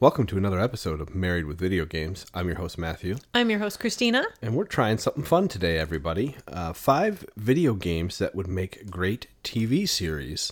Welcome to another episode of Married with Video Games. I'm your host, Matthew, I'm your host, Christina. and we're trying something fun today, everybody. Uh, five video games that would make great TV series.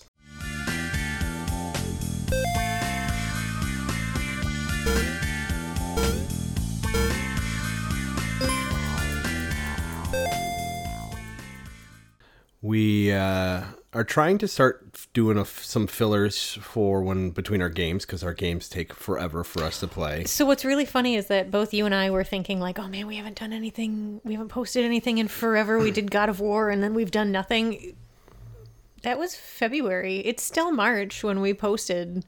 We uh, are trying to start doing a f some fillers for when between our games because our games take forever for us to play. So what's really funny is that both you and I were thinking like, oh man, we haven't done anything, we haven't posted anything in forever. We did God of War, and then we've done nothing. That was February. It's still March when we posted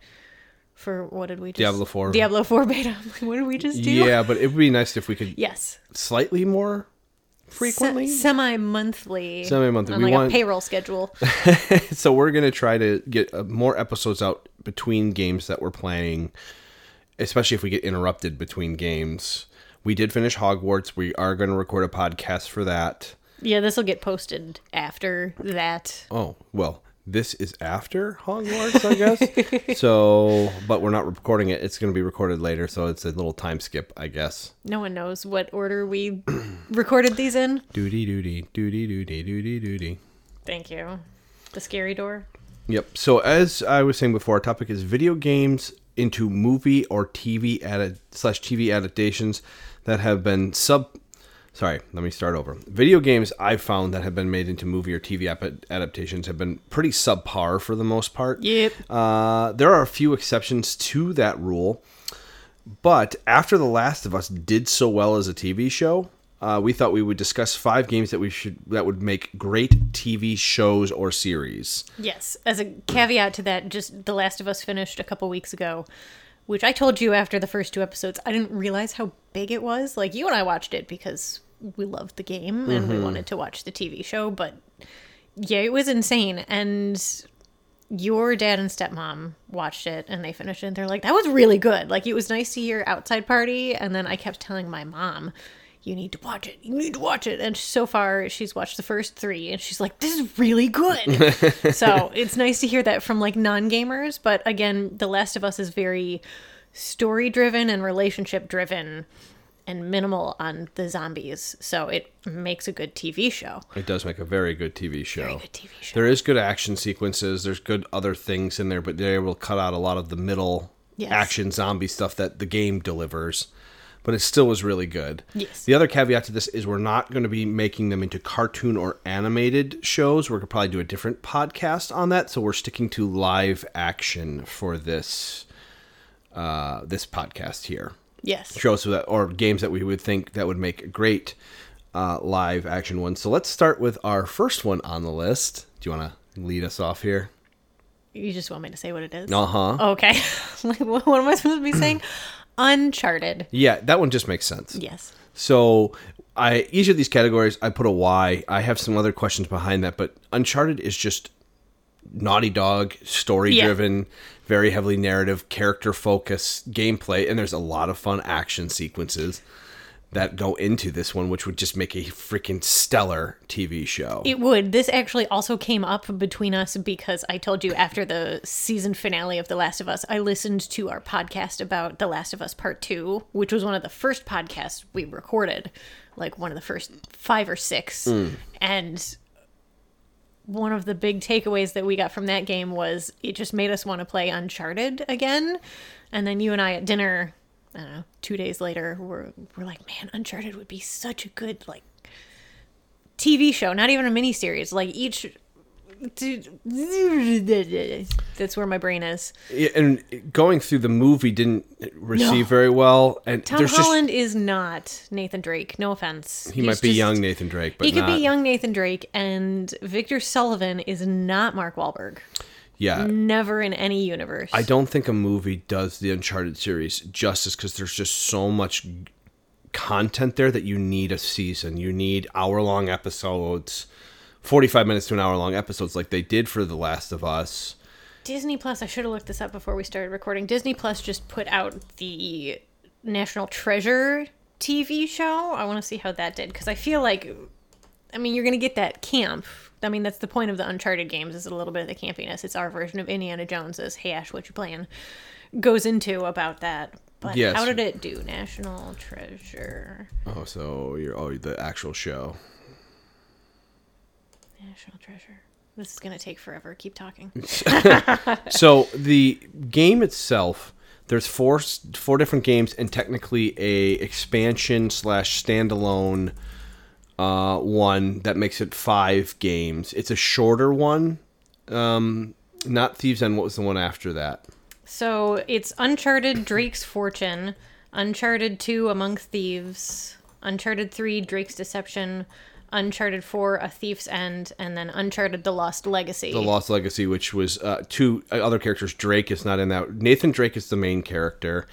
for what did we just Diablo 4. Diablo Four beta. what did we just do? Yeah, but it would be nice if we could Yes. slightly more frequently. semi monthly. Semi-monthly. We like want- a payroll schedule. so we're gonna try to get uh, more episodes out between games that we're playing, especially if we get interrupted between games. We did finish Hogwarts. We are going to record a podcast for that. yeah, this will get posted after that. Oh well, this is after Hogwarts, I guess. so, but we're not recording it. It's going to be recorded later, so it's a little time skip, I guess. No one knows what order we recorded these in. Doody doody doody doody doody doody. Thank you. The scary door. Yep. So as I was saying before, our topic is video games into movie or TV edit slash TV adaptations that have been sub. Sorry, let me start over. Video games I've found that have been made into movie or TV ap- adaptations have been pretty subpar for the most part. Yep. Uh, there are a few exceptions to that rule, but after The Last of Us did so well as a TV show, uh, we thought we would discuss five games that we should that would make great TV shows or series. Yes. As a caveat to that, just The Last of Us finished a couple weeks ago, which I told you after the first two episodes, I didn't realize how big it was. Like, you and I watched it because we loved the game and we mm-hmm. wanted to watch the TV show, but yeah, it was insane. And your dad and stepmom watched it and they finished it and they're like, that was really good. Like, it was nice to hear outside party. And then I kept telling my mom, you need to watch it. You need to watch it. And so far, she's watched the first three, and she's like, "This is really good." so it's nice to hear that from like non-gamers. But again, The Last of Us is very story-driven and relationship-driven, and minimal on the zombies. So it makes a good TV show. It does make a very good TV show. Very good TV show. There is good action sequences. There's good other things in there, but they're able to cut out a lot of the middle Yes. action zombie stuff that the game delivers. But it still was really good. Yes. The other caveat to this is we're not going to be making them into cartoon or animated shows. We're going to probably do a different podcast on that. So we're sticking to live action for this uh, this podcast here Yes. shows that or games that we would think that would make a great uh, live action ones. So let's start with our first one on the list. Do you want to lead us off here? You just want me to say what it is? Uh huh. Okay. like, what, what am I supposed to be saying? Uncharted. Yeah, that one just makes sense. Yes. So I each of these categories I put a Y. I have some other questions behind that, but Uncharted is just Naughty Dog, story driven, very heavily narrative, character focused gameplay, and there's a lot of fun action sequences that go into this one, which would just make a freaking stellar TV show. It would. This actually also came up between us because I told you after the season finale of The Last of Us, I listened to our podcast about The Last of Us Part 2, which was one of the first podcasts we recorded, like one of the first five or six. Hmm. And one of the big takeaways that we got from that game was it just made us want to play Uncharted again. And then you and I at dinner, I don't know, two days later, we're, we're like, man, Uncharted would be such a good, like, TV show, not even a mini series. Like each. That's where my brain is. Yeah, and going through the movie didn't receive very well, and Tom Holland is not Nathan Drake. No offense. just he might be young Nathan Drake, but He could not, be young Nathan Drake, and Victor Sullivan is not Mark Wahlberg. Yeah, Never in any universe. I don't think a movie does the Uncharted series justice because there's just so much content there that you need a season. You need hour long episodes, 45 minutes to an hour long episodes, like they did for The Last of Us. Disney Plus. I should have looked this up before we started recording. Disney Plus just put out the National Treasure TV show. I want to see how that did because I feel like, I mean, you're gonna get that camp. I mean, that's the point of the Uncharted games is a little bit of the campiness. It's our version of Indiana Jones as Hey Ash, what you playing? Goes into about that. But Yes. how did it do? National Treasure. Oh, so you're oh the actual show. National Treasure. This is gonna take forever. Keep talking. so the game itself, there's four four different games and technically a expansion slash standalone uh, one that makes it five games. It's a shorter one. Um, not Thieves End. What was the one after that? So it's Uncharted Drake's Fortune, Uncharted 2 Among Thieves, Uncharted 3 Drake's Deception, Uncharted 4 A Thief's End, and then Uncharted The Lost Legacy. The Lost Legacy, which was uh, two other characters. Drake is not in that. Nathan Drake is the main character,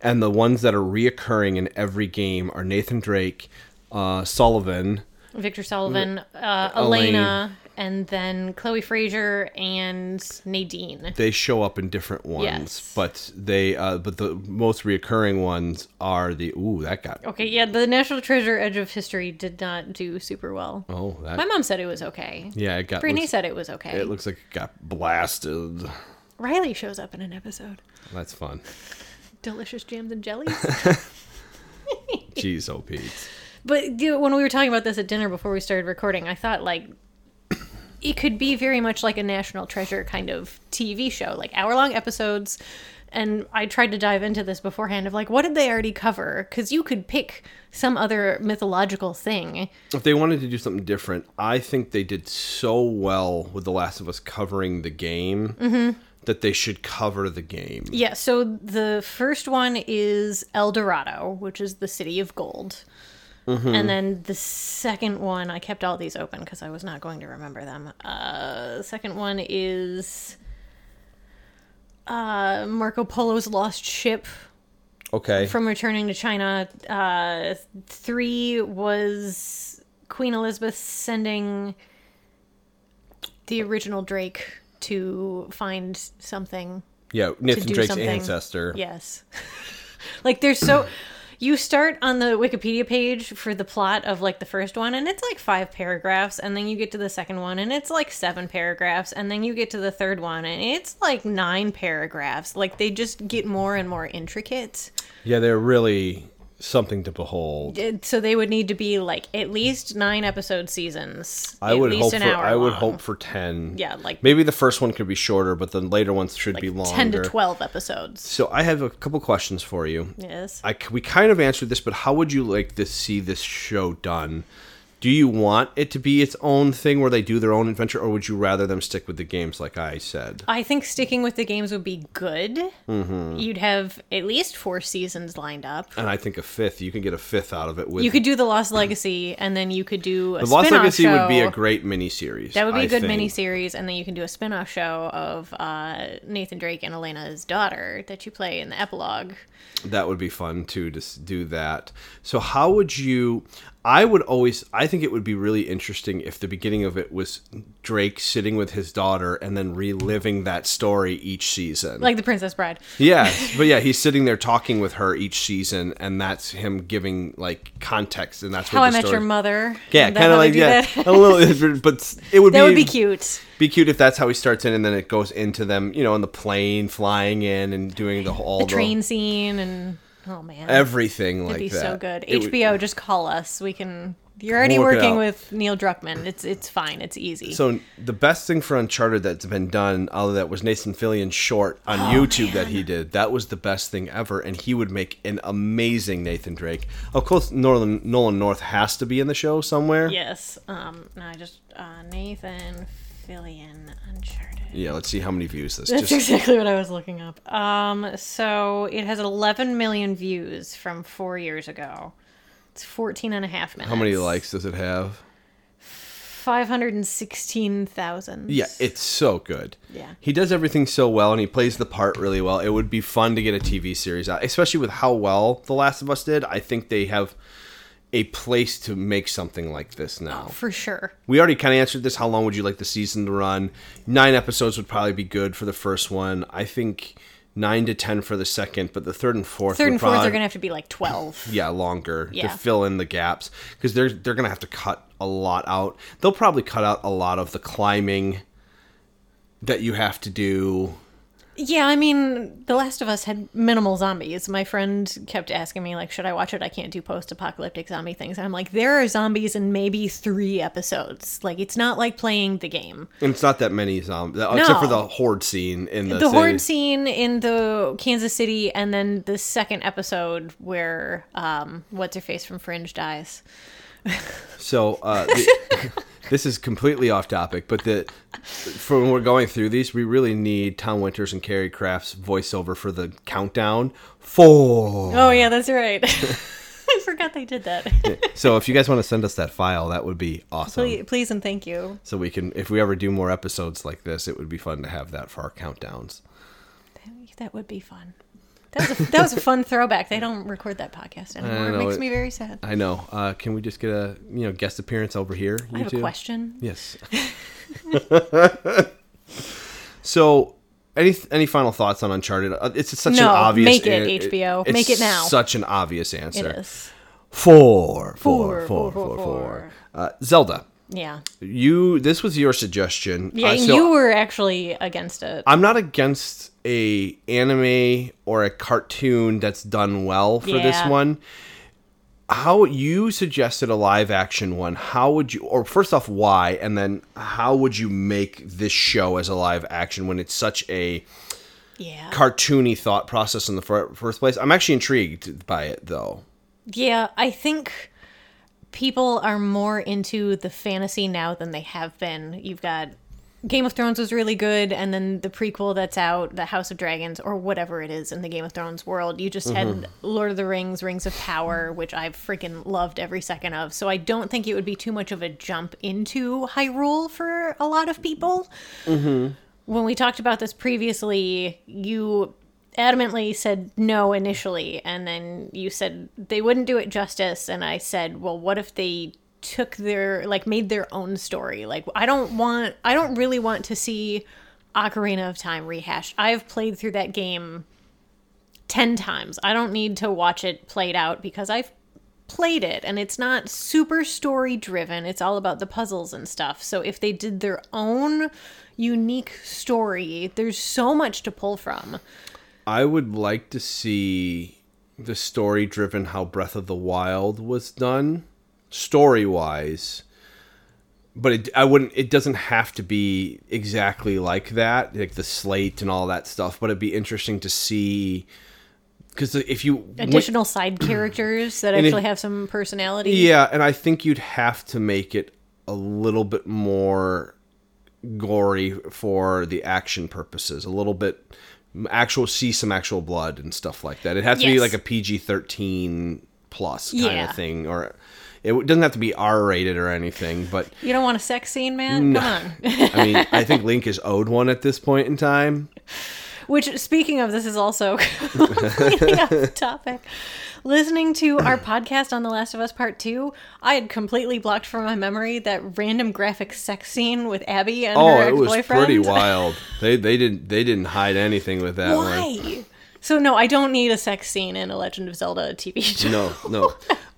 and the ones that are reoccurring in every game are Nathan Drake, uh, Sullivan, Victor Sullivan, uh. Elena, and then Chloe Frazer and Nadine. they show up in different ones, Yes. but they uh, but the most reoccurring ones are the ooh that got Okay, yeah, the National Treasure Edge of History did not do super well. oh that My mom said it was okay. yeah it got Brittany looks, said it was okay. it looks like it got blasted. Riley shows up in an episode. That's fun. Delicious jams and jellies. Jeez, oh Pete. But you know, when we were talking about this at dinner before we started recording, I thought like it could be very much like a National Treasure kind of TV show, like hour long episodes. And I tried to dive into this beforehand of like, what did they already cover? Because you could pick some other mythological thing. If they wanted to do something different, I think they did so well with The Last of Us covering the game mm-hmm. that they should cover the game. Yeah, so the first one is El Dorado, which is the city of gold. And then the second one, I kept all these open because I was not going to remember them. Uh, the second one is uh, Marco Polo's lost ship Okay. from returning to China. Uh, three was Queen Elizabeth sending the original Drake to find something yeah, Nathan Drake's something. ancestor. Yes. like there's so you start on the Wikipedia page for the plot of like the first one and it's like 5 paragraphs and then you get to the second one and it's like 7 paragraphs and then you get to the third one and it's like 9 paragraphs. Like they just get more and more intricate. Yeah, they're really something to behold. So they would need to be like at least 9 episode seasons. I at would least hope an for hour I would long. hope for 10. Yeah, like Maybe the first one could be shorter, but the later ones should be longer. 10 to 12 episodes. So I have a couple questions for you. Yes. I we kind of answered this, but how would you like to see this show done? Do you want it to be its own thing where they do their own adventure, or would you rather them stick with the games, like I said? I think sticking with the games would be good. Mm-hmm. You'd have at least four seasons lined up. And I think a fifth, you can get a fifth out of it with You could do the Lost Legacy, and then you could do a the Lost Legacy show. would be a great miniseries. That would be I a good think. miniseries, and then you can do a spin-off show of uh, Nathan Drake and Elena's daughter that you play in the epilogue. That would be fun too to do that. So how would you? I would always. I think it would be really interesting if the beginning of it was Drake sitting with his daughter and then reliving that story each season. Like the Princess Bride. Yes, but yeah, he's sitting there talking with her each season, and that's him giving like context, and that's How what I the Met Your Mother. Yeah, kind of like yeah, that? a little, but it would that be would be cute. be cute if that's how he starts in, and then it goes into them, you know, in the plane flying in and doing the whole The train scene and oh man, everything like that. it'd be that. so good. It would- HBO, just call us. We can. You're already work working with Neil Druckmann. It's it's fine. It's easy. So the best thing for Uncharted that's been done, all of that, was Nathan Fillion's short on Oh, YouTube that he did. That was the best thing ever, and he would make an amazing Nathan Drake. Of course, Nolan Nolan North has to be in the show somewhere. Yes. Um. No, I just uh, Nathan Fillion Uncharted. Yeah, let's see how many views this. That's Just exactly what I was looking up. Um. So it has 11 million views from four years ago. It's 14 and a half minutes. how many likes does it have? 516,000. Yeah, it's so good. Yeah. He does everything so well and he plays the part really well. It would be fun to get a TV series out, especially with how well The Last of Us did. I think they have a place to make something like this now. Oh, for sure. We already kind of answered this. How long would you like the season to run? Nine episodes would probably be good for the first one. I think nine to ten for the second, but the third and fourth Third and fourth probably, are going to have to be like 12. yeah longer Yeah. to fill in the gaps because they're they're gonna have to cut a lot out. They'll probably cut out a lot of the climbing that you have to do. Yeah, I mean, The Last of Us had minimal zombies. My friend kept asking me, like, should I watch it? I can't do post apocalyptic zombie things. And I'm like, there are zombies in maybe three episodes. Like, it's not like playing the game. And it's not that many zombies, except for the horde scene in the The city. horde scene in the Kansas City, and then the second episode where, um, what's her face from Fringe dies. So uh, the, this is completely off topic, but the for when we're going through these, we really need Tom Winters and Carrie Craft's voiceover for the countdown. Four. Oh, yeah, that's right. I forgot they did that. So if you guys want to send us that file, that would be awesome. please, please and thank you. So we can, if we ever do more episodes like this, it would be fun to have that for our countdowns. That would be fun. That was a, that was a fun throwback. They don't record that podcast anymore. It makes it- me very sad. I know. Uh, can we just get a you know guest appearance over here? I have a question. Yes. so, any any final thoughts on Uncharted? Uh, It's such an obvious. make it, an- HBO. it's Make it now. Such an obvious It answer. is. Four, Four, four, four, four, four, four, four. four. Uh, Zelda, Yeah. you. This was your suggestion. Yeah, Uh, and so you were actually against it. I'm not against a anime or a cartoon that's done well for this one. How you suggested a live action one? How would you, or first off, why, and then how would you make this show as a live action when it's such a yeah. cartoony thought process in the first place? I'm actually intrigued by it though. Yeah, I think people are more into the fantasy now than they have been. You've got Game of Thrones was really good, and then the prequel that's out, The House of Dragons, or whatever it is in the Game of Thrones world. You just had mm-hmm. Lord of the Rings, Rings of Power, which I've freaking loved every second of. So I don't think it would be too much of a jump into Hyrule for a lot of people. Mm-hmm. When we talked about this previously, you adamantly said no initially and then you said they wouldn't do it justice and i said well what if they took their like made their own story? Like i don't want i don't really want to see ocarina of time rehashed. I've played through that game 10 times. I don't need to watch it played out because i've played it and it's not super story driven it's all about the puzzles and stuff. So if they did their own unique story there's so much to pull from I would like to see the story driven how Breath of the Wild was done, story wise. But it, I wouldn't. It doesn't have to be exactly like that, like the slate and all that stuff. But it'd be interesting to see because if you went- additional side characters that actually have some personality. yeah, and I think you'd have to make it a little bit more gory for the action purposes. A little bit actual see some actual blood and stuff like that. It has to be like a PG thirteen plus kind Yeah. of thing, or it doesn't have to be R rated or anything. But You don't want a sex scene, man? Come on. I mean, I think Link is owed one at this point in time. Which, speaking of, this is also completely off topic. Listening to our podcast on The Last of Us Part 2, I had completely blocked from my memory that random graphic sex scene with Abby and Oh, her it was pretty wild. They they didn't they didn't hide anything with that one. Why? So, no, I don't need a sex scene in a Legend of Zelda TV show. No, no.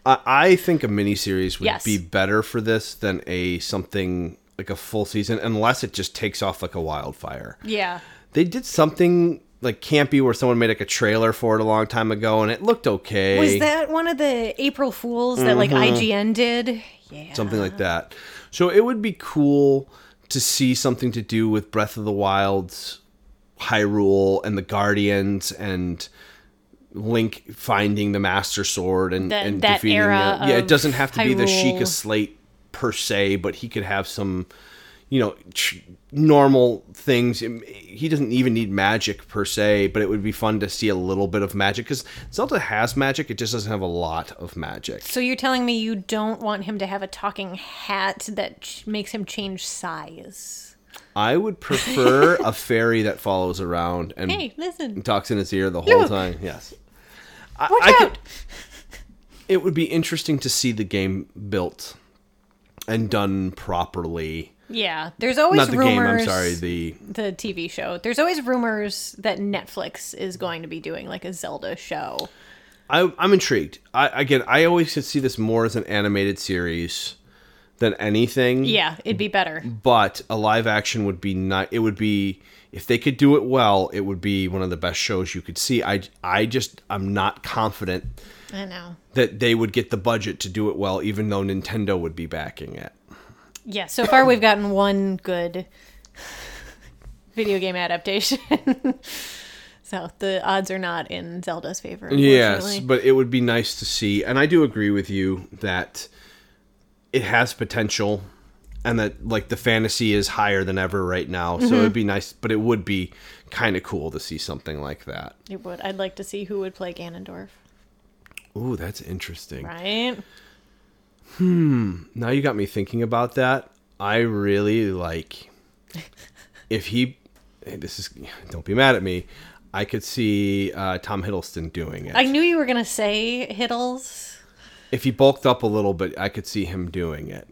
I, I think a miniseries would Yes. be better for this than a something like a full season, unless it just takes off like a wildfire. Yeah. They did something like campy where someone made like a trailer for it a long time ago, and it looked okay. Was that one of the April Fools that, like, Mm-hmm. IGN did? Yeah. something like that. So it would be cool to see something to do with Breath of the Wild's Hyrule and the Guardians and Link finding the Master Sword and, That- and that defeating era the, yeah. It doesn't have to be the Hyrule. Sheikah Slate per se, but he could have some, you know, tr- normal things. He doesn't even need magic per se, but it would be fun to see a little bit of magic because Zelda has magic. It just doesn't have a lot of magic. So you're telling me you don't want him to have a talking hat that ch- makes him change size? I would prefer a fairy that follows around and Hey, listen. talks in his ear the whole Look. time. Yes. I, Watch I out! could- it would be interesting to see the game built and done properly. Yeah, there's always Not the rumors. game, I'm sorry, the the TV show. There's always rumors that Netflix is going to be doing like a Zelda show. I, I'm intrigued. I again, I always could see this more as an animated series than anything. Yeah, it'd be better. But a live action would be not. It would be if they could do it well. It would be one of the best shows you could see. I I just I'm not confident I know. that they would get the budget to do it well, even though Nintendo would be backing it. Yeah, so far we've gotten one good video game adaptation. so the odds are not in Zelda's favor. Yes, but it would be nice to see, and I do agree with you that it has potential, and that like the fantasy is higher than ever right now. So mm-hmm. it'd be nice, but it would be kind of cool to see something like that. It would. I'd like to see who would play Ganondorf. Ooh, that's interesting. Right? Now you got me thinking about that. I really like if he. hey, This is don't be mad at me. I could see uh, Tom Hiddleston doing it. I knew you were gonna say Hiddles. if he bulked up a little bit, I could see him doing it.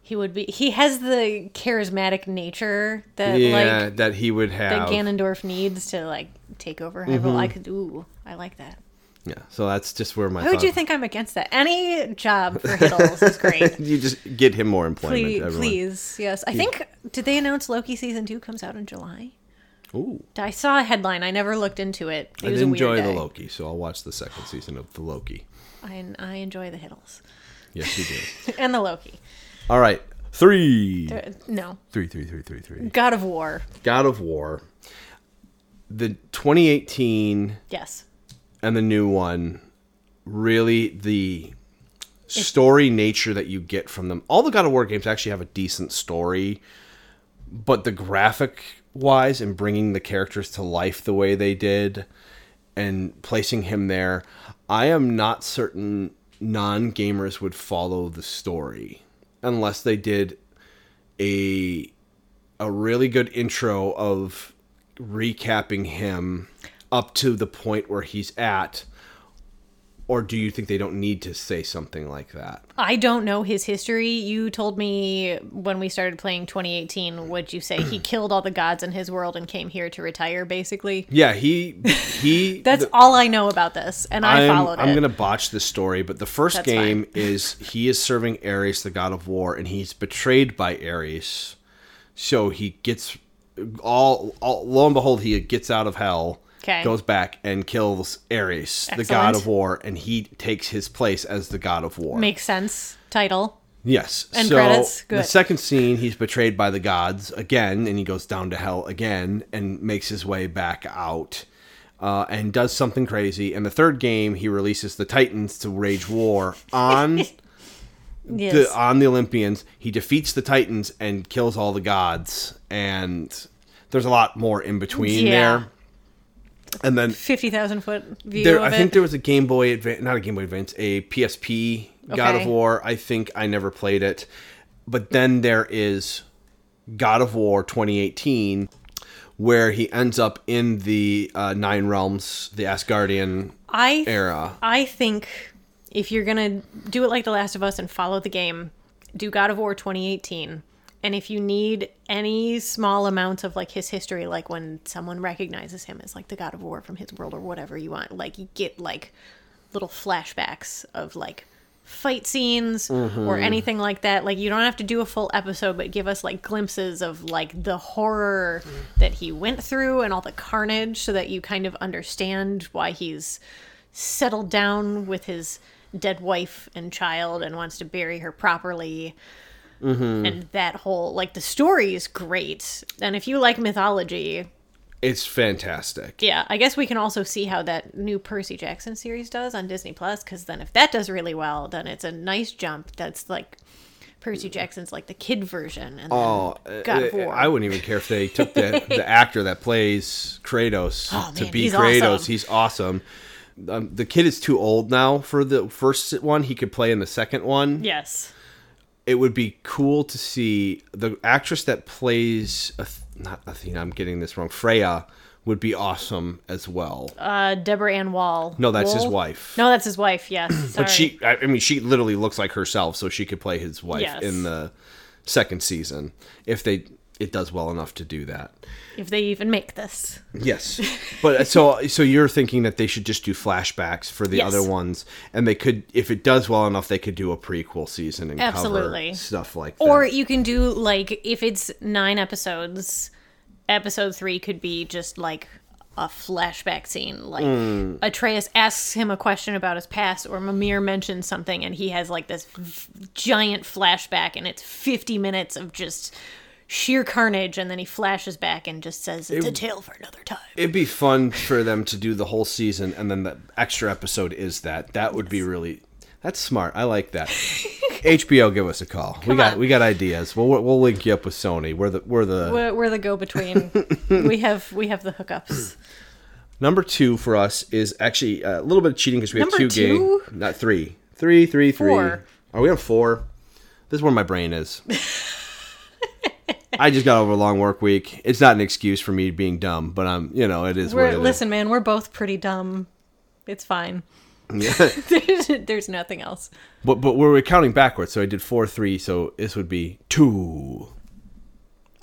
He would be. He has the charismatic nature that yeah, like that he would have that. Ganondorf needs to like take over Hyrule. I could. Ooh, I like that. Yeah, so that's just where my. Would thought- you think I'm against that? Any job for Hiddles is great. you just get him more employment. Please, everyone. please, yes. I think did they announce Loki season two comes out in July? Ooh, I saw a headline. I never looked into it. It I was did enjoy the. Loki, so I'll watch the second season of the Loki. I, I enjoy the Hiddles Yes, you do. and the Loki. All right, three, Uh, No, three, three, three, three, three. God of War. God of War, the 2018 Yes, and the new one, really the story nature that you get from them. All the God of War games actually have a decent story, but the graphic wise and bringing the characters to life the way they did and placing him there, I am not certain non gamers would follow the story unless they did a a really good intro of recapping him up to the point where he's at or do you think they don't need to say something like that I don't know his history. You told me when we started playing 2018. Would you say he killed all the gods in his world and came here to retire? Basically, yeah he he that's the- all I know about this, and I I'm, followed I'm it. gonna botch this story, but the first That's game fine. is he is serving Ares, the god of war, and he's betrayed by Ares. So he gets all, all lo and behold, he gets out of hell, 'Kay. goes back and kills Ares, the god of war, and he takes his place as the god of war. Makes sense. Title. Yes. And so credits? the second scene, he's betrayed by the gods again, and he goes down to hell again and makes his way back out. Uh, and does something crazy. And the third game, he releases the Titans to wage war on Yes. the on the Olympians. He defeats the Titans and kills all the gods. And there's a lot more in between Yeah. there. And then Fifty thousand foot view there, I it. think there was a Game Boy Advance, not a Game Boy Advance, a PSP God of War. I think I never played it, but then there is God of War 2018, where he ends up in the uh, Nine Realms, the Asgardian I era. I think if you're gonna do it like The Last of Us and follow the game, do God of War 2018. And if you need any small amount of like his history, like when someone recognizes him as like the God of War from his world or whatever you want, like you get like little flashbacks of like fight scenes or mm-hmm. anything like that. Like you don't have to do a full episode, but give us like glimpses of like the horror that he went through and all the carnage so that you kind of understand why he's settled down with his dead wife and child and wants to bury her properly. And that whole like the story is great. And if you like mythology, It's fantastic. yeah, I guess we can also see how that new Percy Jackson series does on Disney Plus. Because then, if that does really well, then it's a nice jump. That's like Percy Jackson's like the kid version, and then Oh, God of uh, War. I wouldn't even care if they took the, the actor that plays Kratos Oh, to man, be he's Kratos. awesome. He's awesome. Um, the kid is too old now for the first one. He could play in the second one. yes, It would be cool to see the actress that plays Ath- not Athena. I'm getting this wrong. Freya would be awesome as well. uh, Deborah Ann Woll. No, that's his wife. No, that's his wife. Yes, Sorry. But she, I I mean, she literally looks like herself, so she could play his wife Yes. in the second season if they it does well enough to do that. If they even make this. Yes, but uh, so so you're thinking that they should just do flashbacks for the Yes. other ones, and they could, if it does well enough, they could do a prequel season and Absolutely. cover stuff like that. Or you can do like if it's nine episodes, episode three could be just like a flashback scene. Like Hmm. Atreus asks him a question about his past, or Mimir mentions something, and he has like this v- giant flashback, and it's fifty minutes of just sheer carnage, and then he flashes back and just says, "It's a tale for another time." It'd be fun for them to do the whole season, and then the extra episode is that. That would be really. That's smart. I like that. HBO, give us a call. we got on. we got ideas. We'll we'll link you up with Sony. We're the we're the We're, we're the go between. we have we have the hookups. number two for us is actually uh, a little bit of cheating because we have Number two games, not three, three, three, three. Are we on four? This is where my brain is. I just got over a long work week. It's not an excuse for me being dumb, but I'm, you know, it is We're it is. listen, man. We're both pretty dumb. It's fine. Yeah. there's, there's nothing else. But but we're counting backwards, so I did four three, so this would be two.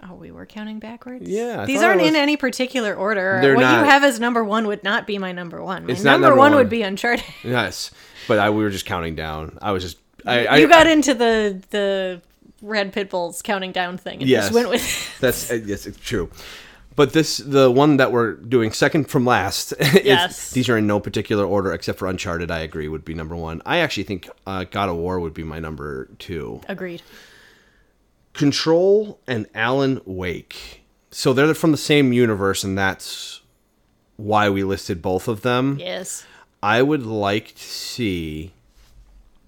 Oh, we were counting backwards. Yeah, I these aren't in any particular order. They're what not. you have as number one would not be my number one. My It's not number, number one, one. would be Uncharted. Yes, but I we were just counting down. I was just I, I you got into the the red Pitbull's counting down thing and Yes. just went with. that's uh, yes, it's true. But this the one that we're doing second from last. is- Yes. these are in no particular order except for Uncharted. I agree would be number one. I actually think uh, God of War would be my number two. Agreed. Control and Alan Wake. So they're from the same universe, and that's why we listed both of them. Yes. I would like to see.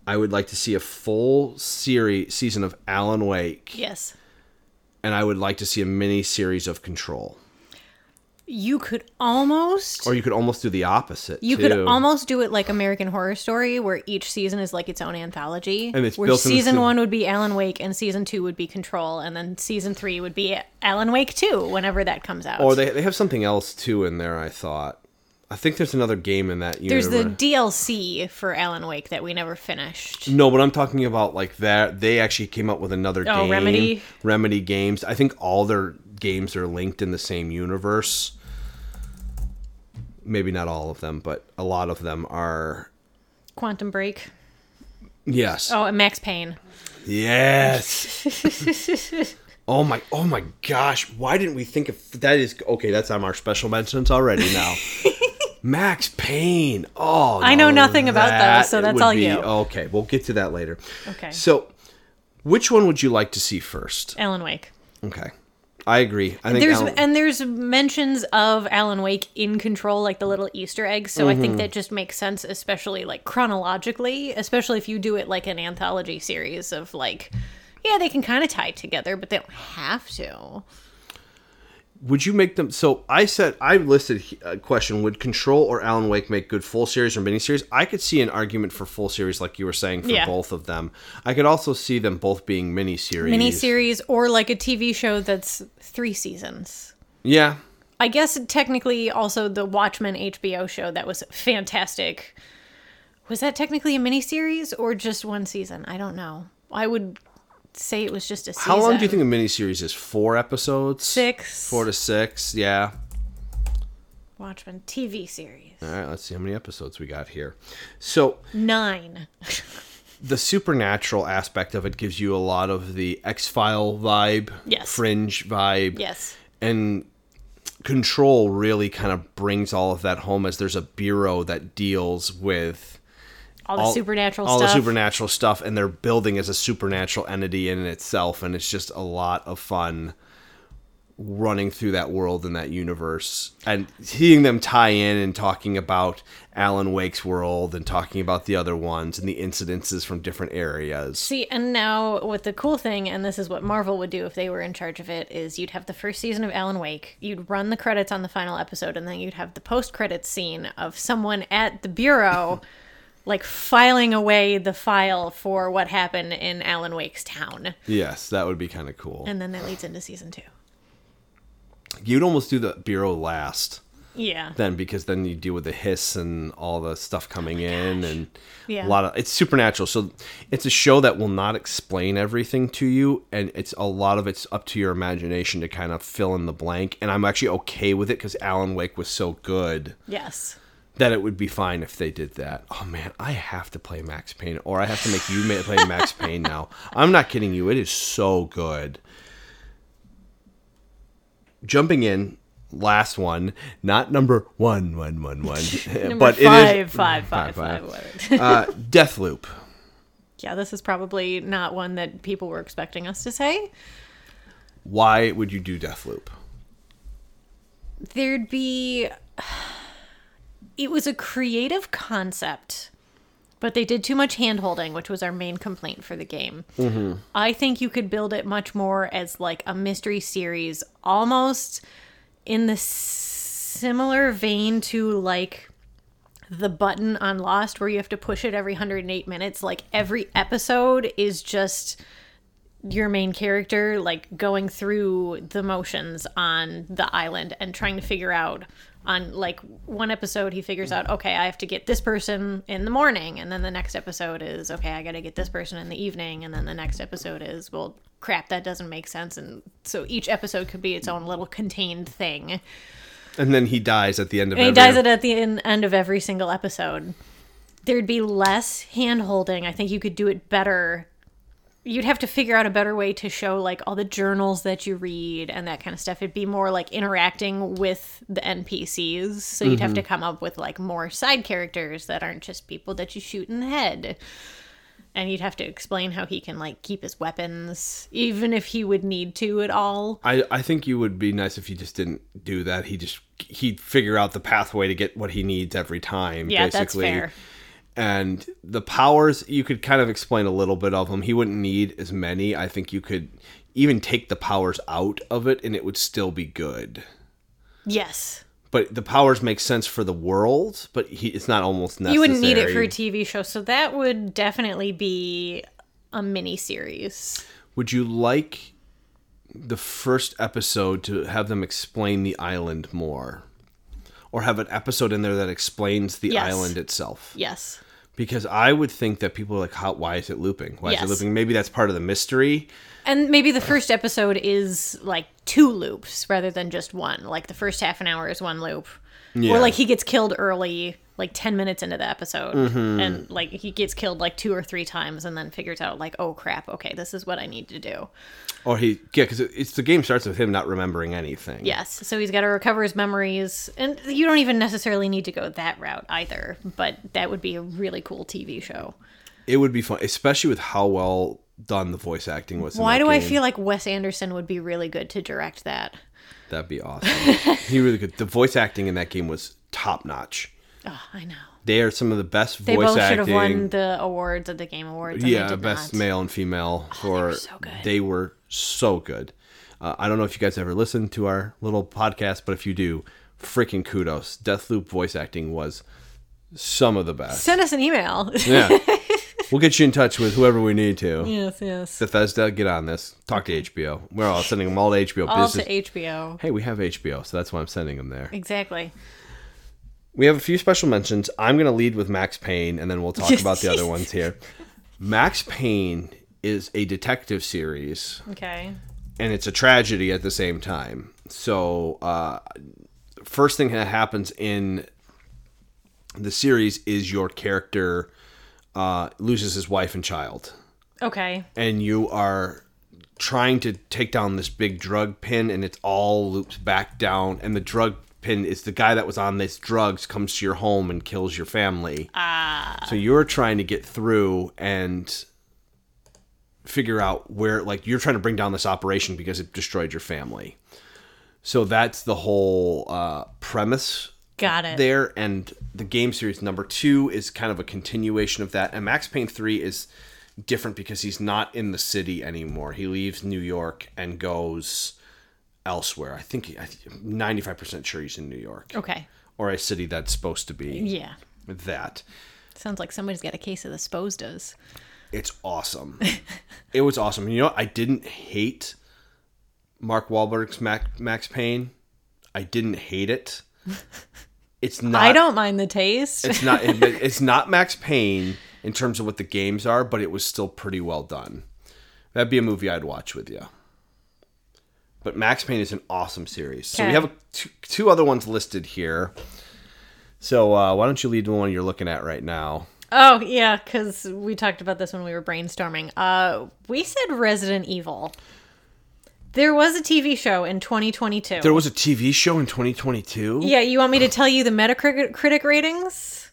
I would like to see a full series season of Alan Wake, Yes. and I would like to see a mini series of Control. You could almost. Or you could almost do the opposite. you too. could almost do it like American Horror Story, where each season is like its own anthology. And it's where built into- season one would be Alan Wake, and season two would be Control, and then season three would be Alan Wake two, whenever that comes out. Or they they have something else too in there. I thought. I think there's another game in that universe. There's the DLC for Alan Wake that we never finished. No, but I'm talking about like that. They actually came up with another Oh, game. Remedy? Remedy games. I think all their games are linked in the same universe. Maybe not all of them, but a lot of them are. Quantum Break. Yes. Oh, and Max Payne. Yes. oh my. Oh my gosh. Why didn't we think of that? Is okay. That's on our special mentions already now. Max Payne. Oh, I know now nothing about that those, so that's all be- you. Okay, we'll get to that later. Okay. So, which one would you like to see first? Alan Wake. Okay, I agree. I think There's Alan- and there's mentions of Alan Wake in Control, like the little Easter eggs. So I Mm-hmm. think that just makes sense, especially like chronologically, especially if you do it like an anthology series of like, yeah, they can kind of tie together, but they don't have to. Would you make them? So I said I listed a question: Would Control or Alan Wake make good full series or miniseries? I could see an argument for full series, like you were saying, for Yeah. both of them. I could also see them both being miniseries. Miniseries or like a TV show that's three seasons. Yeah, I guess technically also the Watchmen HBO show that was fantastic. Was that technically a miniseries or just one season? I don't know. I would say it was just a season. How long do you think a miniseries is? Four episodes? Six. Four to six, yeah. Watchmen TV series. All right, let's see how many episodes we got here. So, Nine. the supernatural aspect of it gives you a lot of the X File vibe, Yes. fringe vibe. Yes. And Control really kind of brings all of that home as there's a bureau that deals with All the supernatural all stuff. the supernatural stuff, and they're building as a supernatural entity in itself, and it's just a lot of fun running through that world and that universe and seeing them tie in and talking about Alan Wake's world and talking about the other ones and the incidences from different areas. See, and now what the cool thing, and this is what Marvel would do if they were in charge of it, is you'd have the first season of Alan Wake, you'd run the credits on the final episode, and then you'd have the post credits scene of someone at the bureau, like filing away the file for what happened in Alan Wake's town. Yes, that would be kind of cool. And then that leads into season two. You'd almost do the bureau last. Yeah. then because then you deal with the hiss and all the stuff coming oh in and Yeah. a lot of it's supernatural. So it's a show that will not explain everything to you and it's a lot of it's up to your imagination to kind of fill in the blank and I'm actually okay with it cuz Alan Wake was so good Yes. That it would be fine if they did that. Oh man, I have to play Max Payne or I have to make you play Max Payne now. I'm not kidding you. It is so good. Jumping in, last one, not number one, one, one, one, Number but five, it is five, five, five, five, uh, Deathloop. yeah, this is probably not one that people were expecting us to say. Why would you do Deathloop? There'd be. It was a creative concept, but they did too much hand holding, which was our main complaint for the game. Mm-hmm. I think you could build it much more as like a mystery series, almost in the similar vein to like the button on Lost where you have to push it every 108 minutes. Like every episode is just your main character like going through the motions on the island and trying to figure out on like one episode he figures out mm-hmm. okay i have to get this person in the morning and then the next episode is okay i gotta get this person in the evening and then the next episode is well crap that doesn't make sense and so each episode could be its own little contained thing And then he dies at the end of and he dies at, at the en- end of every single episode. There'd be less hand holding. I think you could do it better. You'd have to figure out a better way to show like all the journals that you read and that kind of stuff. It'd be more like interacting with the NPCs. So you'd have to mm-hmm. come up with like more side characters that aren't just people that you shoot in the head. And you'd have to explain how he can like keep his weapons, even if he would need to at all. I, I think you would be nice if he just didn't do that. He just he'd figure out the pathway to get what he needs every time. Yeah, that's basically. fair. And the powers you could kind of explain a little bit of them. He wouldn't need as many. I think you could even take the powers out of it, and it would still be good. Yes. But the powers make sense for the world, but he, it's not almost necessary. You wouldn't need it for a TV show, so that would definitely be a mini series. Would you like the first episode to have them explain the island more? Or have an episode in there that explains the Yes. island itself? Yes. Because I would think that people are like, How, why is it looping? Why is it looping? Maybe that's part of the mystery. And maybe the first episode is like two loops rather than just one. Like the first half an hour is one loop. Yeah. Or like he gets killed early, like 10 minutes into the episode. Mm-hmm. And like he gets killed like two or three times and then figures out, like, oh crap, okay, this is what I need to do. Or he, yeah, because it's the game starts with him not remembering anything. Yes. So he's got to recover his memories. And you don't even necessarily need to go that route either. But that would be a really cool TV show. It would be fun, especially with how well done the voice acting was. Why do I feel like Wes Anderson would be really good to direct that? That'd be awesome. he really good. The voice acting in that game was top notch. Oh, I know. They are some of the best They voice both should have won the awards at the Game Awards. and they yeah, best not. male and female for were so good. they were so good. Uh, I don't know if you guys ever listened to our little podcast, but if you do, freaking kudos. Deathloop voice acting was some of the best. Send us an email. Yeah, we'll get you in touch with whoever we need to. yes, yes. Bethesda, get on this. Talk to HBO. We're all sending them all to HBO. All business. to HBO. hey, we have HBO, so that's why I'm sending them there. Exactly. We have a few special mentions. I'm going to lead with Max Payne, and then we'll talk about the other ones here. Max Payne is a detective series, Okay. and it's a tragedy at the same time. So, uh, first thing that happens in the series is your character uh, loses his wife and child, Okay. and you are trying to take down this big drug pin, and it's all loops back down, and the drug pin is the guy that was on this drugs comes to your home and kills your family. Ah. So you're trying to get through and figure out where like you're trying to bring down this operation because it destroyed your family. So that's the whole uh, premise Got it. there and the game series number two is kind of a continuation of that and max payne 3 is different because he's not in the city anymore he leaves new york and goes elsewhere i think 95% sure he's in new york Okay. or a city that's supposed to be Yeah. that Sounds like somebody's got a case of the Sposdas. it's awesome it was awesome you know what? i didn't hate mark Wahlberg's max, max payne i didn't hate it It's not. I don't mind the taste. It's not. it's not Max Payne in terms of what the games are, but it was still pretty well done. That'd be a movie I'd watch with you. But Max Payne is an awesome series. So we have a, two, two other ones listed here. So uh, why don't you lead the one you're looking at right now? Oh yeah, because we talked about this when we were brainstorming. Uh, we said Resident Evil. There was a TV show in 2022. There was a TV show in 2022. yeah, you want me to tell you the Metacritic ratings?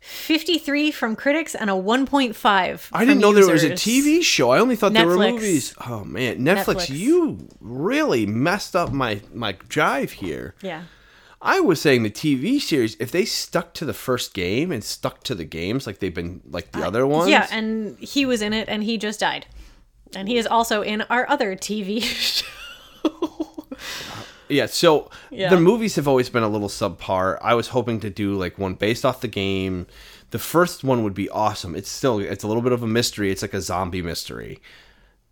53 from critics and a 1.5. I didn't know there was a. TV show. I only thought there were movies. Oh man, Netflix, Netflix. you really messed up my my drive here. Yeah. I was saying the TV series, if they stuck to the first game and stuck to the games like they've been like the other ones. Yeah, and he was in it and he just died. And he is also in our other TV show. Yeah, so Yeah. the movies have always been a little subpar. I was hoping to do like one based off the game. The first one would be awesome. It's still it's a little bit of a mystery. It's like a zombie mystery.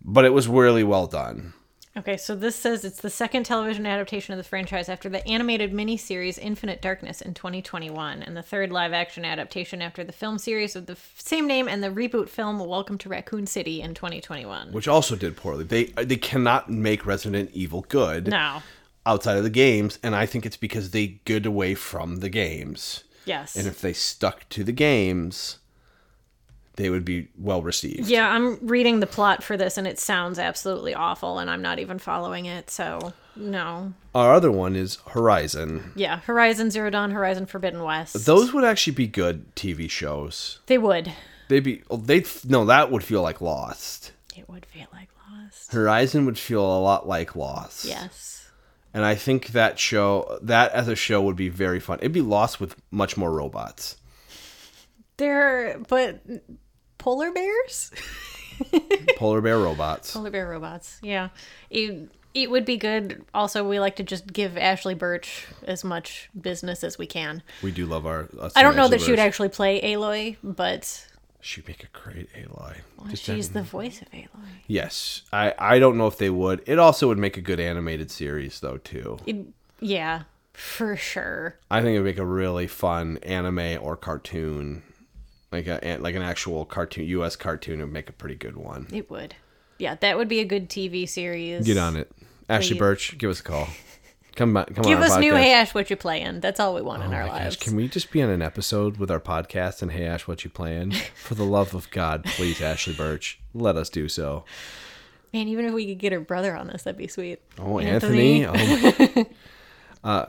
But it was really well done. Okay, so this says it's the second television adaptation of the franchise after the animated miniseries Infinite Darkness in 2021, and the third live action adaptation after the film series of the f- same name and the reboot film Welcome to Raccoon City in 2021. which also did poorly. They they cannot make Resident Evil good No. outside of the games, and I think it's because they good away from the games. Yes. And if they stuck to the games, they would be well received. yeah, I'm reading the plot for this and it sounds absolutely awful, and I'm not even following it, so no. Our other one is Horizon. Yeah, Horizon Zero Dawn, Horizon Forbidden West. Those would actually be good TV shows. they would. They'd be oh, they no that would feel like Lost. It would feel like Lost. Horizon would feel a lot like Lost. Yes. And I think that show that as a show would be very fun. It'd be Lost with much more robots. They're, but polar bears? Polar bear robots. Polar bear robots. Yeah. It, it would be good. Also, we like to just give Ashly Burch as much business as we can. We do love our. I don't know Ashly that she would actually play Aloy, but She'd make a great Aloy. well, Just she's the voice of Aloy. Yes, I I don't know if they would. It also would make a good animated series though too. It, yeah, for sure. I think it'd make a really fun anime or cartoon, like a like an actual cartoon U.S. cartoon would make a pretty good one. It would. Yeah, that would be a good TV series. Get on it, Ashly Please. Burch. Give us a call. Come back. Come Give on. our us new. Hey Ash, what you playing? That's all we want in Oh our my gosh, lives. Can we just be on an episode with our podcast and Hey Ash, what you playing? For the love of God, please, Ashly Burch, let us do so. Man, even if we could get her brother on this, that'd be sweet. Oh, Anthony. Oh my- uh,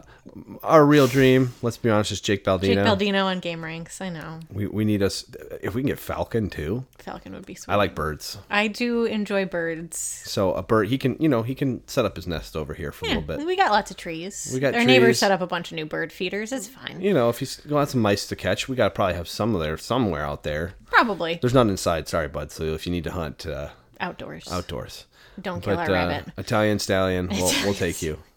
our real dream, let's be honest, is Jake Baldino. Jake Baldino on Gameranx. I know. We, we need us, if we can get Falcon too. Falcon would be sweet. I like birds. I do enjoy birds. So a bird, he can, you know, he can set up his nest over here for a little bit. we got lots of trees. We got Our neighbors set up a bunch of new bird feeders. It's fine. You know, if he's got some mice to catch, we got to probably have some of there somewhere out there. Probably There's none inside, sorry, bud. So if you need to hunt uh, outdoors. outdoors. Don't kill But our uh, rabbit. Italian stallion, we'll, we'll take you.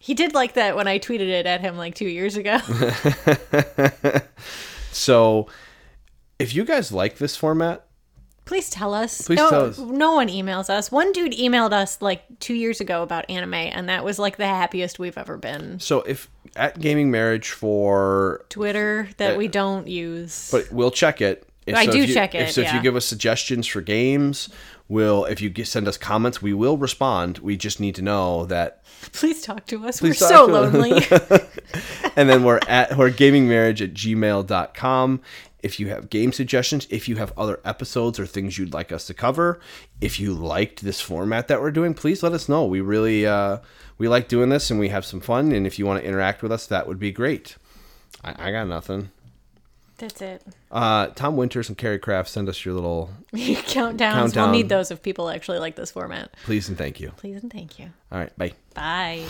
He did like that when I tweeted it at him like two years ago. So, if you guys like this format, Please tell us. Please no, tell us. No one emails us. One dude emailed us like two years ago about anime, and that was like the happiest we've ever been. so if at Gaming Marriage for, Twitter that Uh, we don't use. but we'll check it. If, I so do you, check If, it, so if you give us suggestions for games, we'll if you g- send us comments, we will respond. We just need to know that Please talk to us. We're so lonely. and then we're at we're gamingmarriage at gmail.com if you have game suggestions if you have other episodes or things you'd like us to cover if you liked this format that we're doing please let us know we really uh, we like doing this and we have some fun and if you want to interact with us that would be great i, I got nothing That's it. uh, tom winters and carrie craft send us your little Countdowns. Countdown. We'll need those if people actually like this format. please and thank you Please and thank you. all right bye Bye.